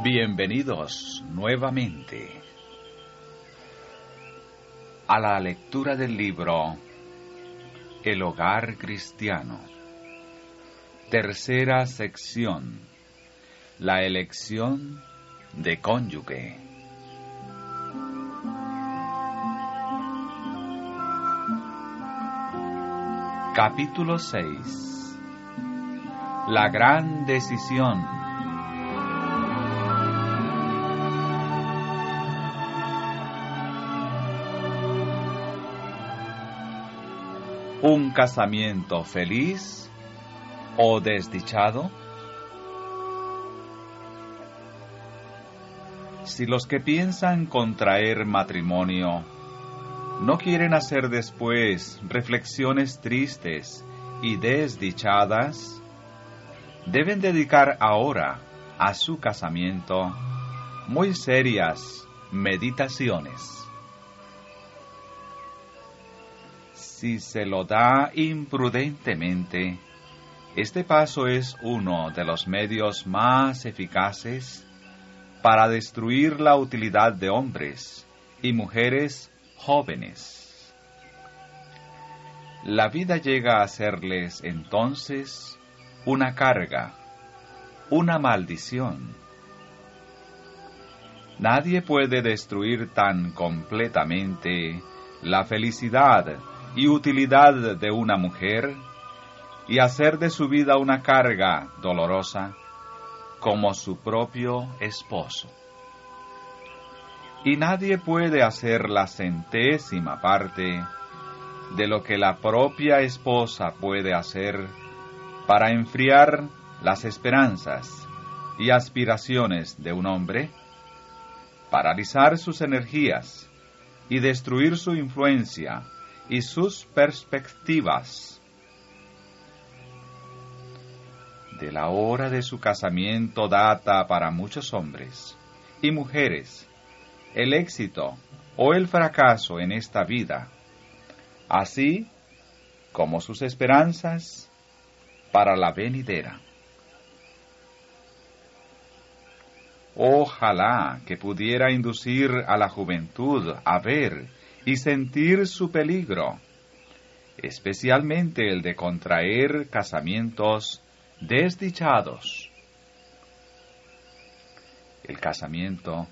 Bienvenidos nuevamente a la lectura del libro El hogar cristiano. Tercera sección. La elección de cónyuge. Capítulo 6. La gran decisión. ¿Un casamiento feliz o desdichado? Si los que piensan contraer matrimonio no quieren hacer después reflexiones tristes y desdichadas, deben dedicar ahora a su casamiento muy serias meditaciones. Si se lo da imprudentemente, este paso es uno de los medios más eficaces para destruir la utilidad de hombres y mujeres jóvenes. La vida llega a serles entonces una carga, una maldición. Nadie puede destruir tan completamente la felicidad y utilidad de una mujer y hacer de su vida una carga dolorosa como su propio esposo. Y nadie puede hacer la centésima parte de lo que la propia esposa puede hacer para enfriar las esperanzas y aspiraciones de un hombre, paralizar sus energías y destruir su influencia y sus perspectivas. De la hora de su casamiento data para muchos hombres y mujeres el éxito o el fracaso en esta vida, así como sus esperanzas para la venidera. Ojalá que pudiera inducir a la juventud a ver y sentir su peligro, especialmente el de contraer casamientos desdichados. El casamiento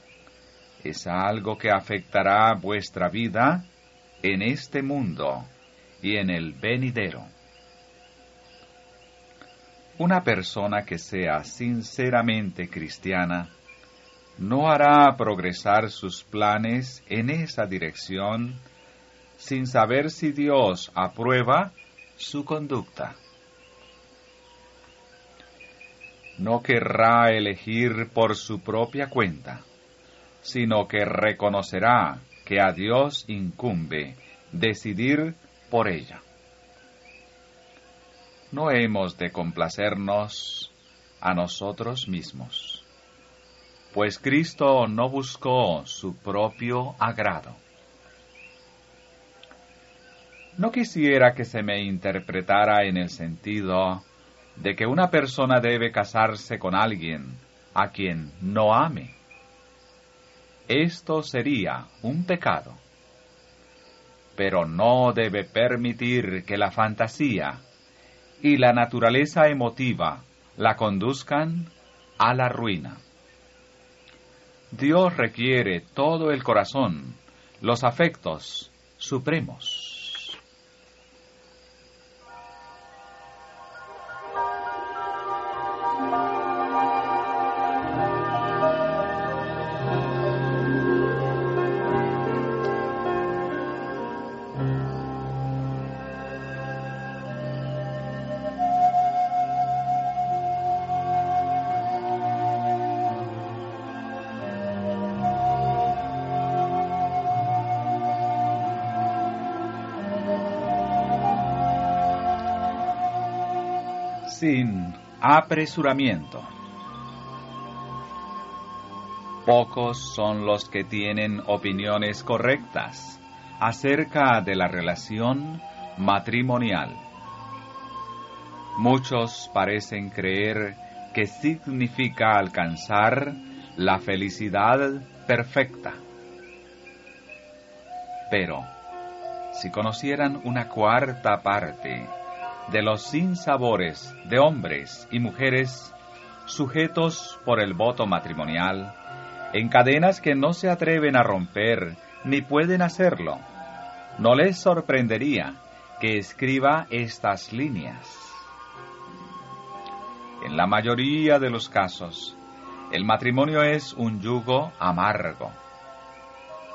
es algo que afectará vuestra vida en este mundo y en el venidero. Una persona que sea sinceramente cristiana no hará progresar sus planes en esa dirección sin saber si Dios aprueba su conducta. No querrá elegir por su propia cuenta, sino que reconocerá que a Dios incumbe decidir por ella. No hemos de complacernos a nosotros mismos pues Cristo no buscó su propio agrado. No quisiera que se me interpretara en el sentido de que una persona debe casarse con alguien a quien no ame. Esto sería un pecado. Pero no debe permitir que la fantasía y la naturaleza emotiva la conduzcan a la ruina. Dios requiere todo el corazón, los afectos supremos. Apresuramiento. Pocos son los que tienen opiniones correctas acerca de la relación matrimonial. Muchos parecen creer que significa alcanzar la felicidad perfecta. Pero, si conocieran una cuarta parte de los sinsabores de hombres y mujeres sujetos por el voto matrimonial, en cadenas que no se atreven a romper ni pueden hacerlo, no les sorprendería que escriba estas líneas. En la mayoría de los casos, el matrimonio es un yugo amargo.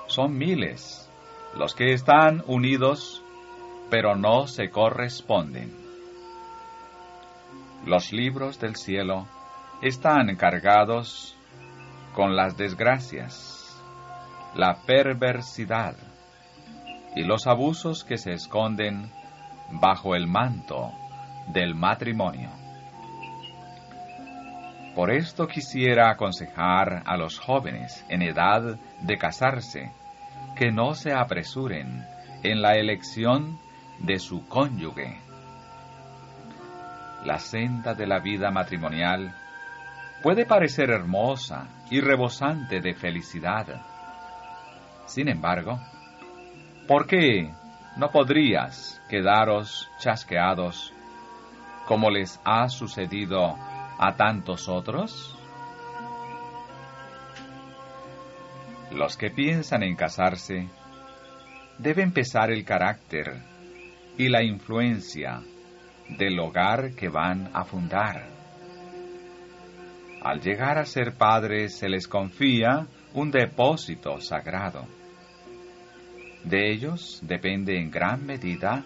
Son miles los que están unidos, pero no se corresponden. Los libros del cielo están cargados con las desgracias, la perversidad y los abusos que se esconden bajo el manto del matrimonio. Por esto quisiera aconsejar a los jóvenes en edad de casarse que no se apresuren en la elección de su cónyuge. La senda de la vida matrimonial puede parecer hermosa y rebosante de felicidad. Sin embargo, ¿por qué no podrías quedaros chasqueados como les ha sucedido a tantos otros? Los que piensan en casarse deben pesar el carácter y la influencia del hogar que van a fundar. Al llegar a ser padres se les confía un depósito sagrado. De ellos depende en gran medida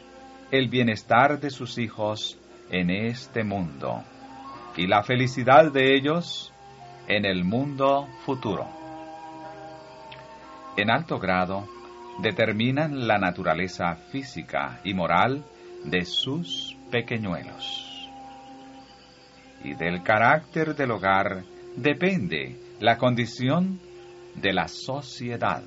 el bienestar de sus hijos en este mundo y la felicidad de ellos en el mundo futuro. En alto grado, determinan la naturaleza física y moral de sus pequeñuelos. Y del carácter del hogar depende la condición de la sociedad.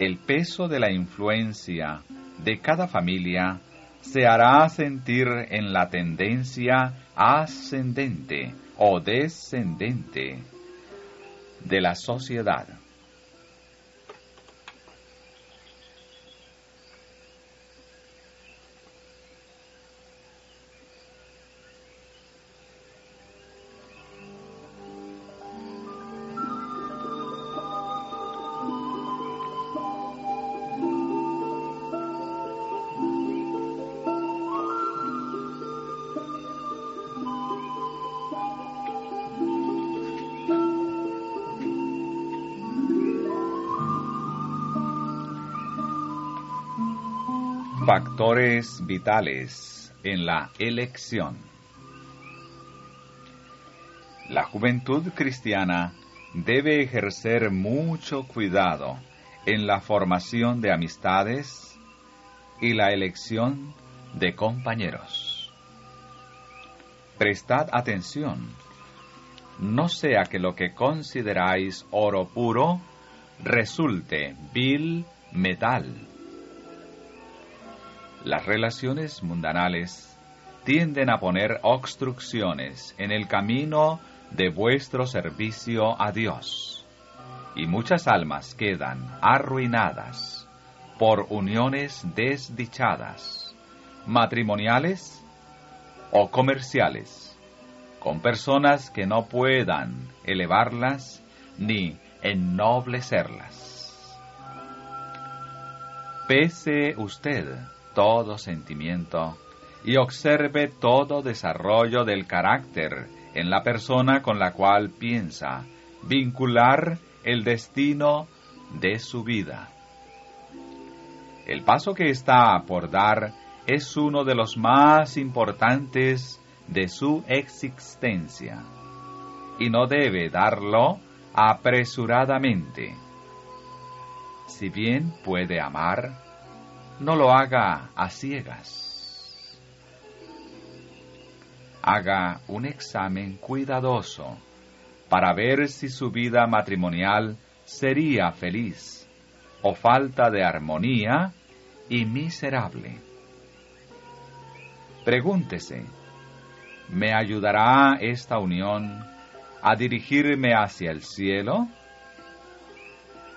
El peso de la influencia de cada familia se hará sentir en la tendencia ascendente o descendente de la sociedad. Factores vitales en la elección. La juventud cristiana debe ejercer mucho cuidado en la formación de amistades y la elección de compañeros. Prestad atención, no sea que lo que consideráis oro puro resulte vil metal las relaciones mundanales tienden a poner obstrucciones en el camino de vuestro servicio a Dios, y muchas almas quedan arruinadas por uniones desdichadas, matrimoniales o comerciales, con personas que no puedan elevarlas ni ennoblecerlas. Pese usted todo sentimiento y observe todo desarrollo del carácter en la persona con la cual piensa vincular el destino de su vida. El paso que está por dar es uno de los más importantes de su existencia y no debe darlo apresuradamente. Si bien puede amar, no lo haga a ciegas. Haga un examen cuidadoso para ver si su vida matrimonial sería feliz o falta de armonía y miserable. Pregúntese, ¿me ayudará esta unión a dirigirme hacia el cielo?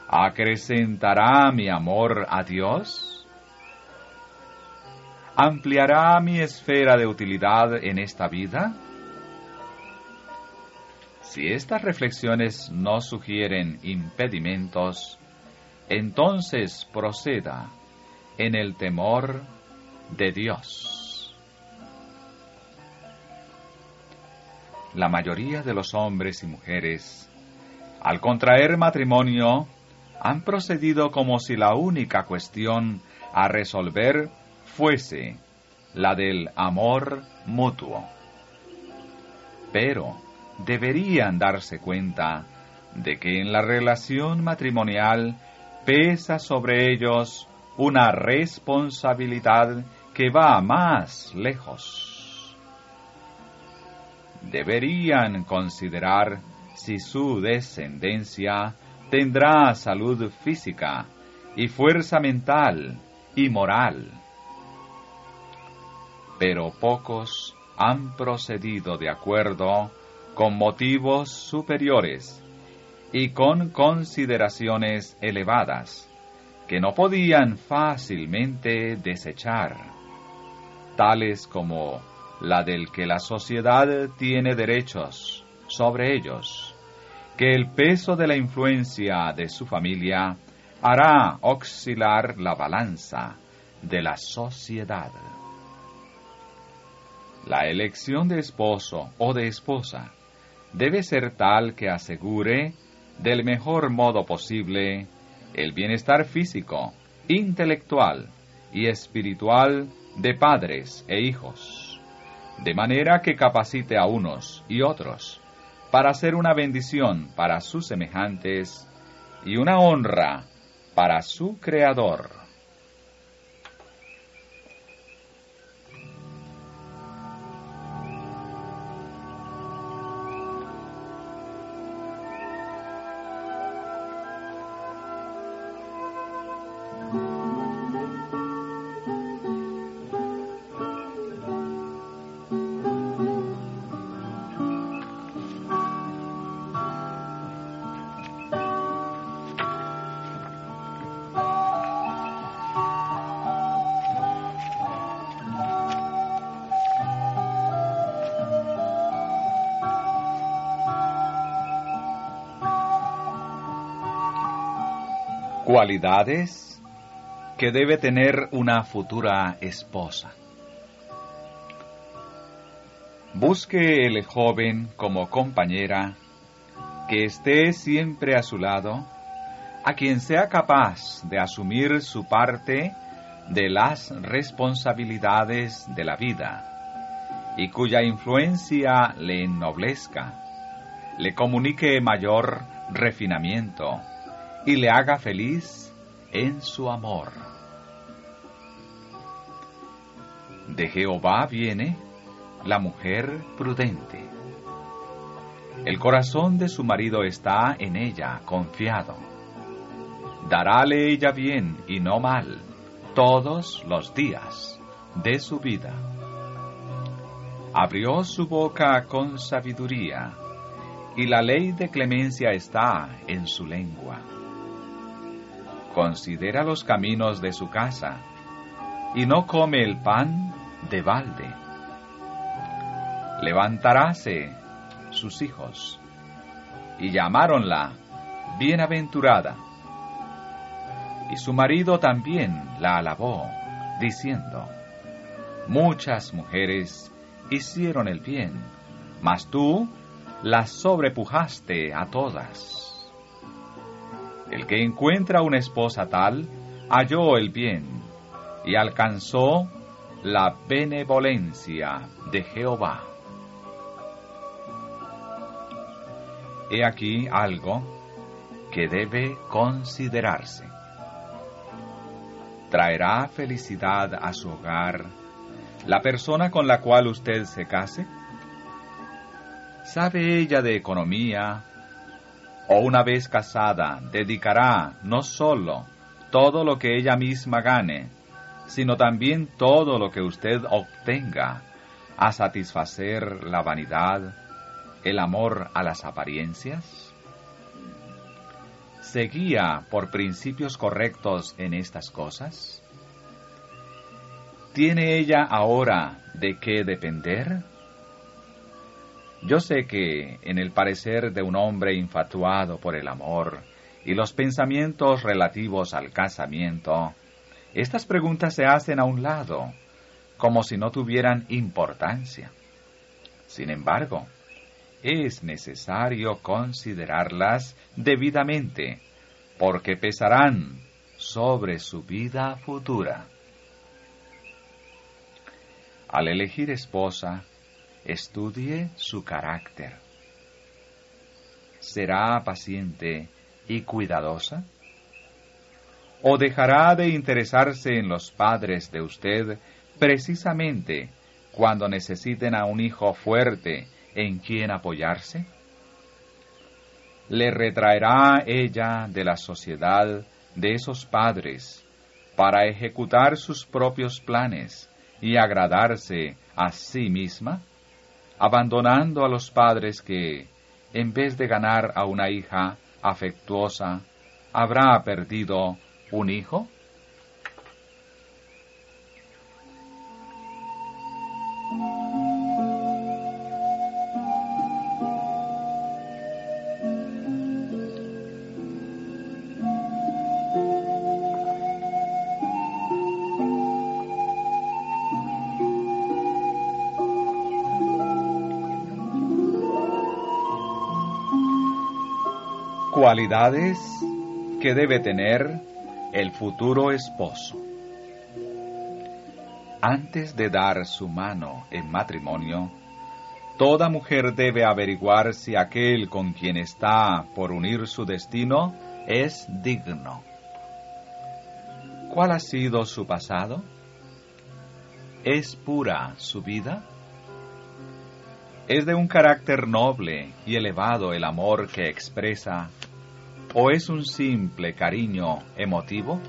¿Acrecentará mi amor a Dios? ¿Ampliará mi esfera de utilidad en esta vida? Si estas reflexiones no sugieren impedimentos, entonces proceda en el temor de Dios. La mayoría de los hombres y mujeres, al contraer matrimonio, han procedido como si la única cuestión a resolver fuese la del amor mutuo. Pero deberían darse cuenta de que en la relación matrimonial pesa sobre ellos una responsabilidad que va más lejos. Deberían considerar si su descendencia tendrá salud física y fuerza mental y moral. Pero pocos han procedido de acuerdo con motivos superiores y con consideraciones elevadas que no podían fácilmente desechar, tales como la del que la sociedad tiene derechos sobre ellos, que el peso de la influencia de su familia hará oscilar la balanza de la sociedad. La elección de esposo o de esposa debe ser tal que asegure del mejor modo posible el bienestar físico, intelectual y espiritual de padres e hijos, de manera que capacite a unos y otros para ser una bendición para sus semejantes y una honra para su Creador. Cualidades que debe tener una futura esposa. Busque el joven como compañera que esté siempre a su lado, a quien sea capaz de asumir su parte de las responsabilidades de la vida y cuya influencia le ennoblezca, le comunique mayor refinamiento, y le haga feliz en su amor. De Jehová viene la mujer prudente. El corazón de su marido está en ella, confiado. Darále ella bien y no mal todos los días de su vida. Abrió su boca con sabiduría, y la ley de clemencia está en su lengua considera los caminos de su casa, y no come el pan de balde. Levantaráse sus hijos, y llamáronla bienaventurada. Y su marido también la alabó, diciendo, Muchas mujeres hicieron el bien, mas tú las sobrepujaste a todas. El que encuentra una esposa tal, halló el bien y alcanzó la benevolencia de Jehová. He aquí algo que debe considerarse. ¿Traerá felicidad a su hogar la persona con la cual usted se case? ¿Sabe ella de economía, o una vez casada, dedicará no solo todo lo que ella misma gane, sino también todo lo que usted obtenga a satisfacer la vanidad, el amor a las apariencias? ¿Se guía por principios correctos en estas cosas? ¿Tiene ella ahora de qué depender? Yo sé que en el parecer de un hombre infatuado por el amor y los pensamientos relativos al casamiento, estas preguntas se hacen a un lado, como si no tuvieran importancia. Sin embargo, es necesario considerarlas debidamente, porque pesarán sobre su vida futura. Al elegir esposa, estudie su carácter. ¿Será paciente y cuidadosa? ¿O dejará de interesarse en los padres de usted precisamente cuando necesiten a un hijo fuerte en quien apoyarse? ¿Le retraerá ella de la sociedad de esos padres para ejecutar sus propios planes y agradarse a sí misma? Abandonando a los padres que, en vez de ganar a una hija afectuosa, habrá perdido un hijo? Cualidades que debe tener el futuro esposo. Antes de dar su mano en matrimonio, toda mujer debe averiguar si aquel con quien está por unir su destino es digno. ¿Cuál ha sido su pasado? ¿Es pura su vida? ¿Es de un carácter noble y elevado el amor que expresa ¿O es un simple cariño emotivo?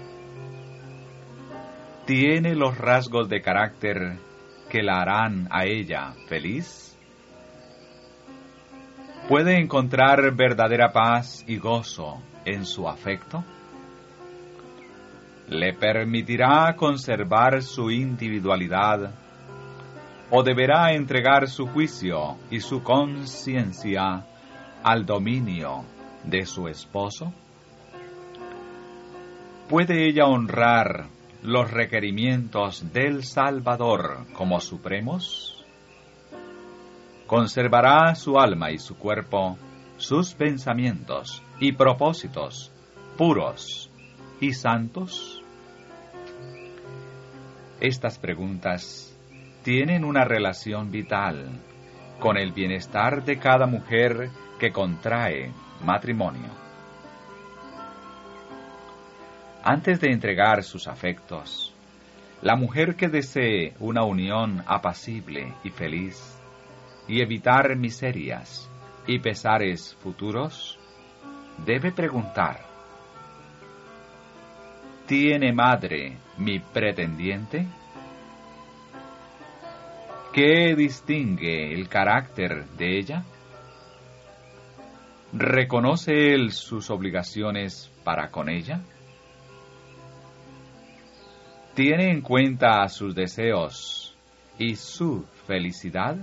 ¿Tiene los rasgos de carácter que la harán a ella feliz? ¿Puede encontrar verdadera paz y gozo en su afecto? ¿Le permitirá conservar su individualidad o deberá entregar su juicio y su conciencia al dominio de su esposo? ¿Puede ella honrar los requerimientos del Salvador como supremos? ¿Conservará su alma y su cuerpo, sus pensamientos y propósitos puros y santos? Estas preguntas tienen una relación vital con el bienestar de cada mujer que contrae matrimonio. Antes de entregar sus afectos, la mujer que desee una unión apacible y feliz y evitar miserias y pesares futuros, debe preguntar, ¿tiene madre mi pretendiente? ¿Qué distingue el carácter de ella? ¿Reconoce él sus obligaciones para con ella? ¿Tiene en cuenta sus deseos y su felicidad?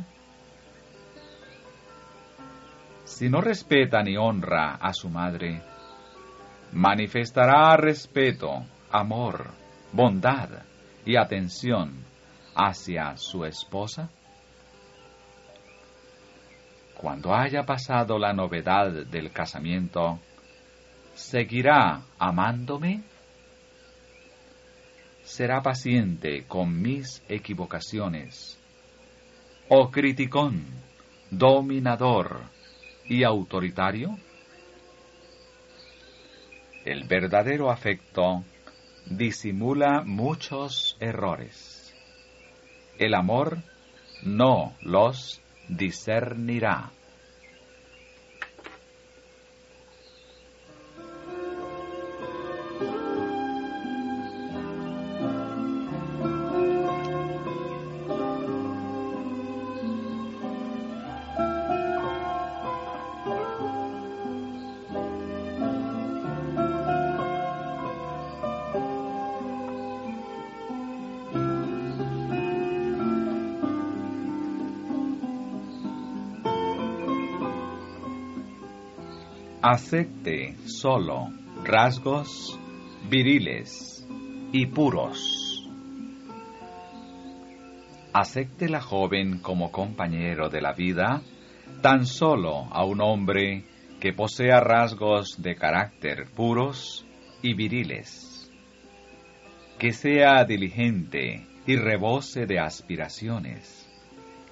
Si no respeta ni honra a su madre, manifestará respeto, amor, bondad y atención hacia su esposa? cuando haya pasado la novedad del casamiento, ¿seguirá amándome? ¿Será paciente con mis equivocaciones? ¿O criticón, dominador y autoritario? El verdadero afecto disimula muchos errores. El amor no los discernirá. Acepte solo rasgos viriles y puros. Acepte la joven como compañero de la vida tan solo a un hombre que posea rasgos de carácter puros y viriles, que sea diligente y rebose de aspiraciones,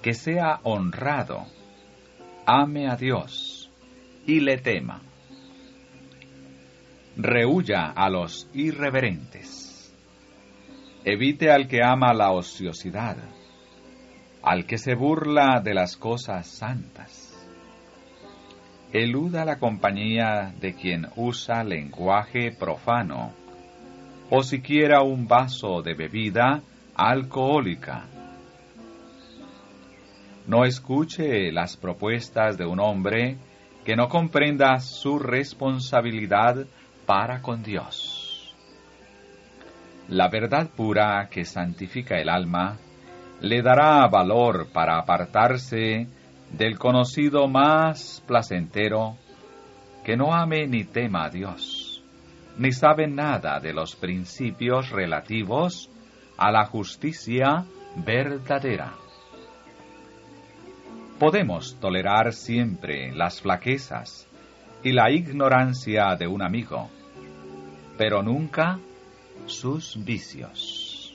que sea honrado, ame a Dios y le tema. Rehuya a los irreverentes. Evite al que ama la ociosidad, al que se burla de las cosas santas eluda la compañía de quien usa lenguaje profano, o siquiera un vaso de bebida alcohólica. No escuche las propuestas de un hombre que no comprenda su responsabilidad para con Dios. La verdad pura que santifica el alma le dará valor para apartarse del conocido más placentero, que no ame ni tema a Dios, ni sabe nada de los principios relativos a la justicia verdadera. Podemos tolerar siempre las flaquezas y la ignorancia de un amigo, pero nunca sus vicios.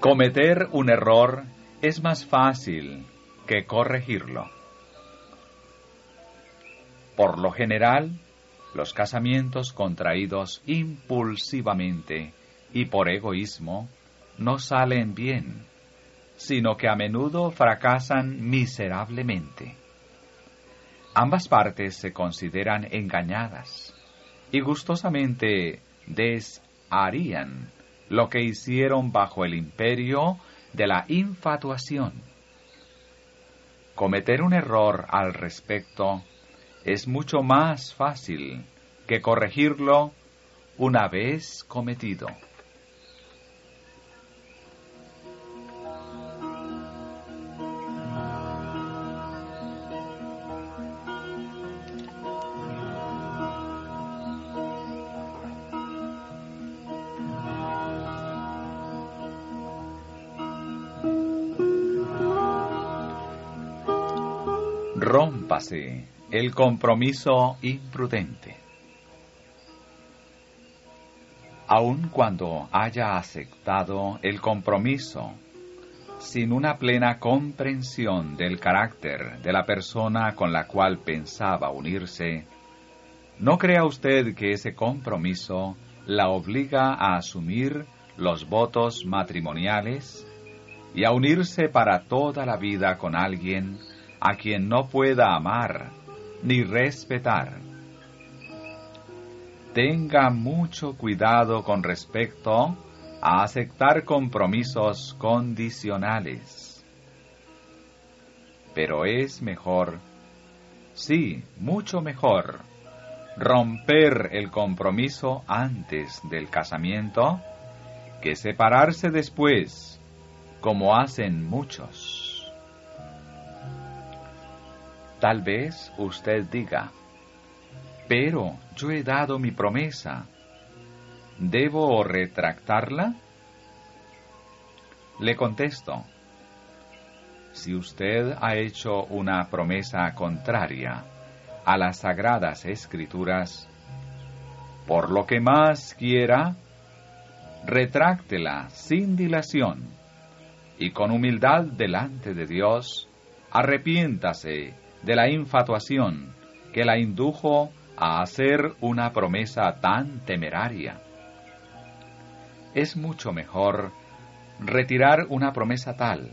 Cometer un error es más fácil que corregirlo. Por lo general, los casamientos contraídos impulsivamente y por egoísmo no salen bien, sino que a menudo fracasan miserablemente. Ambas partes se consideran engañadas y gustosamente desharían lo que hicieron bajo el imperio de la infatuación. Cometer un error al respecto es mucho más fácil que corregirlo una vez cometido. Rómpase el compromiso imprudente. Aun cuando haya aceptado el compromiso sin una plena comprensión del carácter de la persona con la cual pensaba unirse, ¿no crea usted que ese compromiso la obliga a asumir los votos matrimoniales y a unirse para toda la vida con alguien a quien no pueda amar ni respetar. Tenga mucho cuidado con respecto a aceptar compromisos condicionales. Pero es mejor, sí, mucho mejor, romper el compromiso antes del casamiento que separarse después, como hacen muchos. Tal vez usted diga, pero yo he dado mi promesa. ¿Debo retractarla? Le contesto, si usted ha hecho una promesa contraria a las sagradas escrituras, por lo que más quiera, retráctela sin dilación y con humildad delante de Dios, arrepiéntase de la infatuación que la indujo a hacer una promesa tan temeraria. Es mucho mejor retirar una promesa tal,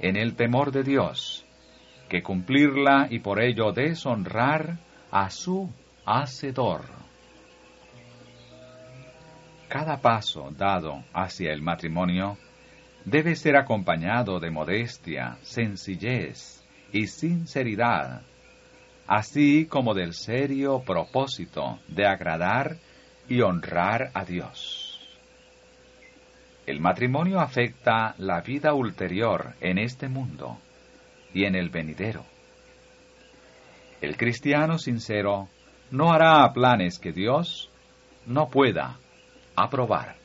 en el temor de Dios, que cumplirla y por ello deshonrar a su Hacedor. Cada paso dado hacia el matrimonio debe ser acompañado de modestia, sencillez, y sinceridad, así como del serio propósito de agradar y honrar a Dios. El matrimonio afecta la vida ulterior en este mundo y en el venidero. El cristiano sincero no hará planes que Dios no pueda aprobar.